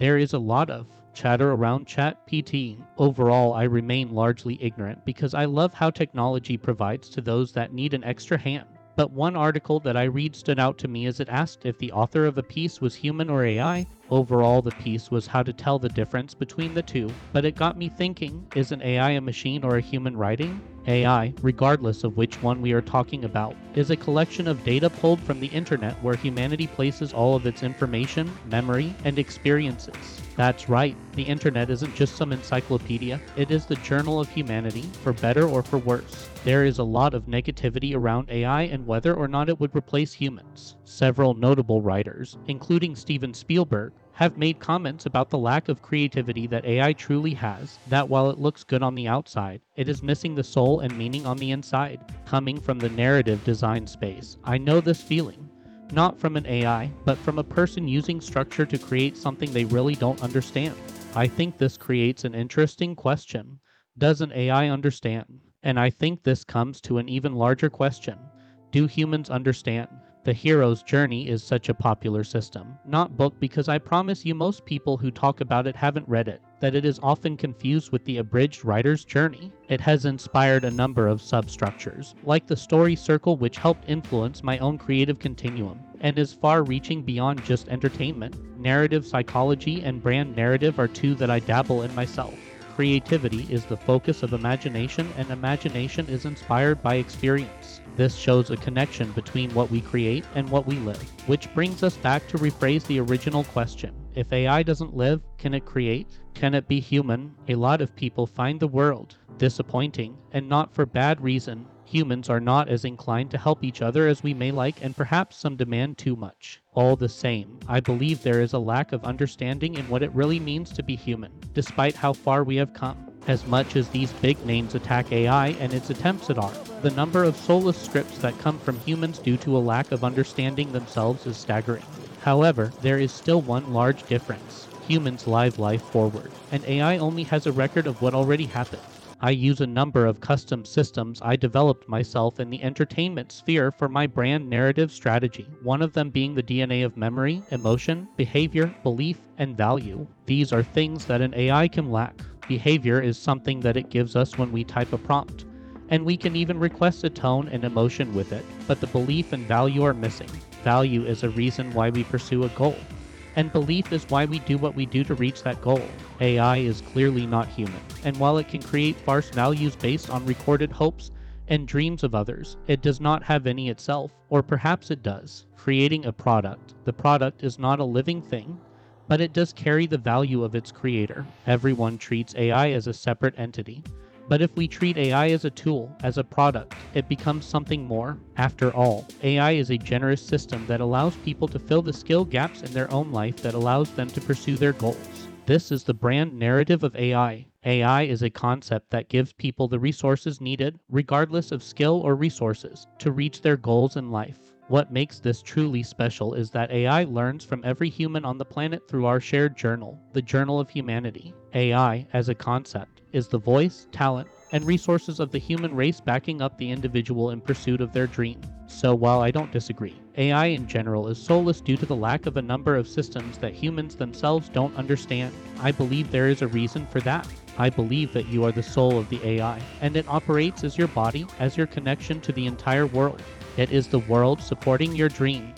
There is a lot of chatter around ChatGPT. Overall, I remain largely ignorant because I love how technology provides to those that need an extra hand. But one article that I read stood out to me as it asked if the author of a piece was human or AI. Overall, the piece was how to tell the difference between the two, but it got me thinking is an AI a machine or a human writing? AI, regardless of which one we are talking about, is a collection of data pulled from the internet where humanity places all of its information, memory, and experiences. That's right, the internet isn't just some encyclopedia, it is the journal of humanity, for better or for worse. There is a lot of negativity around AI and whether or not it would replace humans. Several notable writers, including Steven Spielberg, have made comments about the lack of creativity that AI truly has, that while it looks good on the outside, it is missing the soul and meaning on the inside. Coming from the narrative design space, I know this feeling. Not from an AI, but from a person using structure to create something they really don't understand. I think this creates an interesting question. Does an AI understand? And I think this comes to an even larger question. Do humans understand? The Hero's Journey is such a popular system, not book because I promise you most people who talk about it haven't read it, that it is often confused with the abridged writer's journey. It has inspired a number of substructures, like the story circle which helped influence my own creative continuum, and is far reaching beyond just entertainment. Narrative psychology and brand narrative are two that I dabble in myself. Creativity is the focus of imagination, and imagination is inspired by experience. This shows a connection between what we create and what we live, which brings us back to rephrase the original question. If AI doesn't live, can it create? Can it be human? A lot of people find the world disappointing, and not for bad reason. Humans are not as inclined to help each other as we may like, and perhaps some demand too much. All the same, I believe there is a lack of understanding in what it really means to be human, despite how far we have come. As much as these big names attack AI and its attempts at art, the number of soulless scripts that come from humans due to a lack of understanding themselves is staggering. However, there is still one large difference. Humans live life forward, and AI only has a record of what already happened. I use a number of custom systems I developed myself in the entertainment sphere for my brand narrative strategy, one of them being the DNA of memory, emotion, behavior, belief, and value. These are things that an AI can lack. Behavior is something that it gives us when we type a prompt, and we can even request a tone and emotion with it, but the belief and value are missing. Value is a reason why we pursue a goal and belief is why we do what we do to reach that goal. AI is clearly not human, and while it can create farce values based on recorded hopes and dreams of others, it does not have any itself, or perhaps it does. Creating a product. The product is not a living thing, but it does carry the value of its creator. Everyone treats AI as a separate entity, but if we treat AI as a tool, as a product, it becomes something more. After all, AI is a generous system that allows people to fill the skill gaps in their own life that allows them to pursue their goals. This is the brand narrative of AI. AI is a concept that gives people the resources needed, regardless of skill or resources, to reach their goals in life. What makes this truly special is that AI learns from every human on the planet through our shared journal, the Journal of Humanity. AI, as a concept, is the voice, talent, and resources of the human race backing up the individual in pursuit of their dream. So while I don't disagree, AI in general is soulless due to the lack of a number of systems that humans themselves don't understand. I believe there is a reason for that. I believe that you are the soul of the AI, and it operates as your body, as your connection to the entire world. It is the world supporting your dream.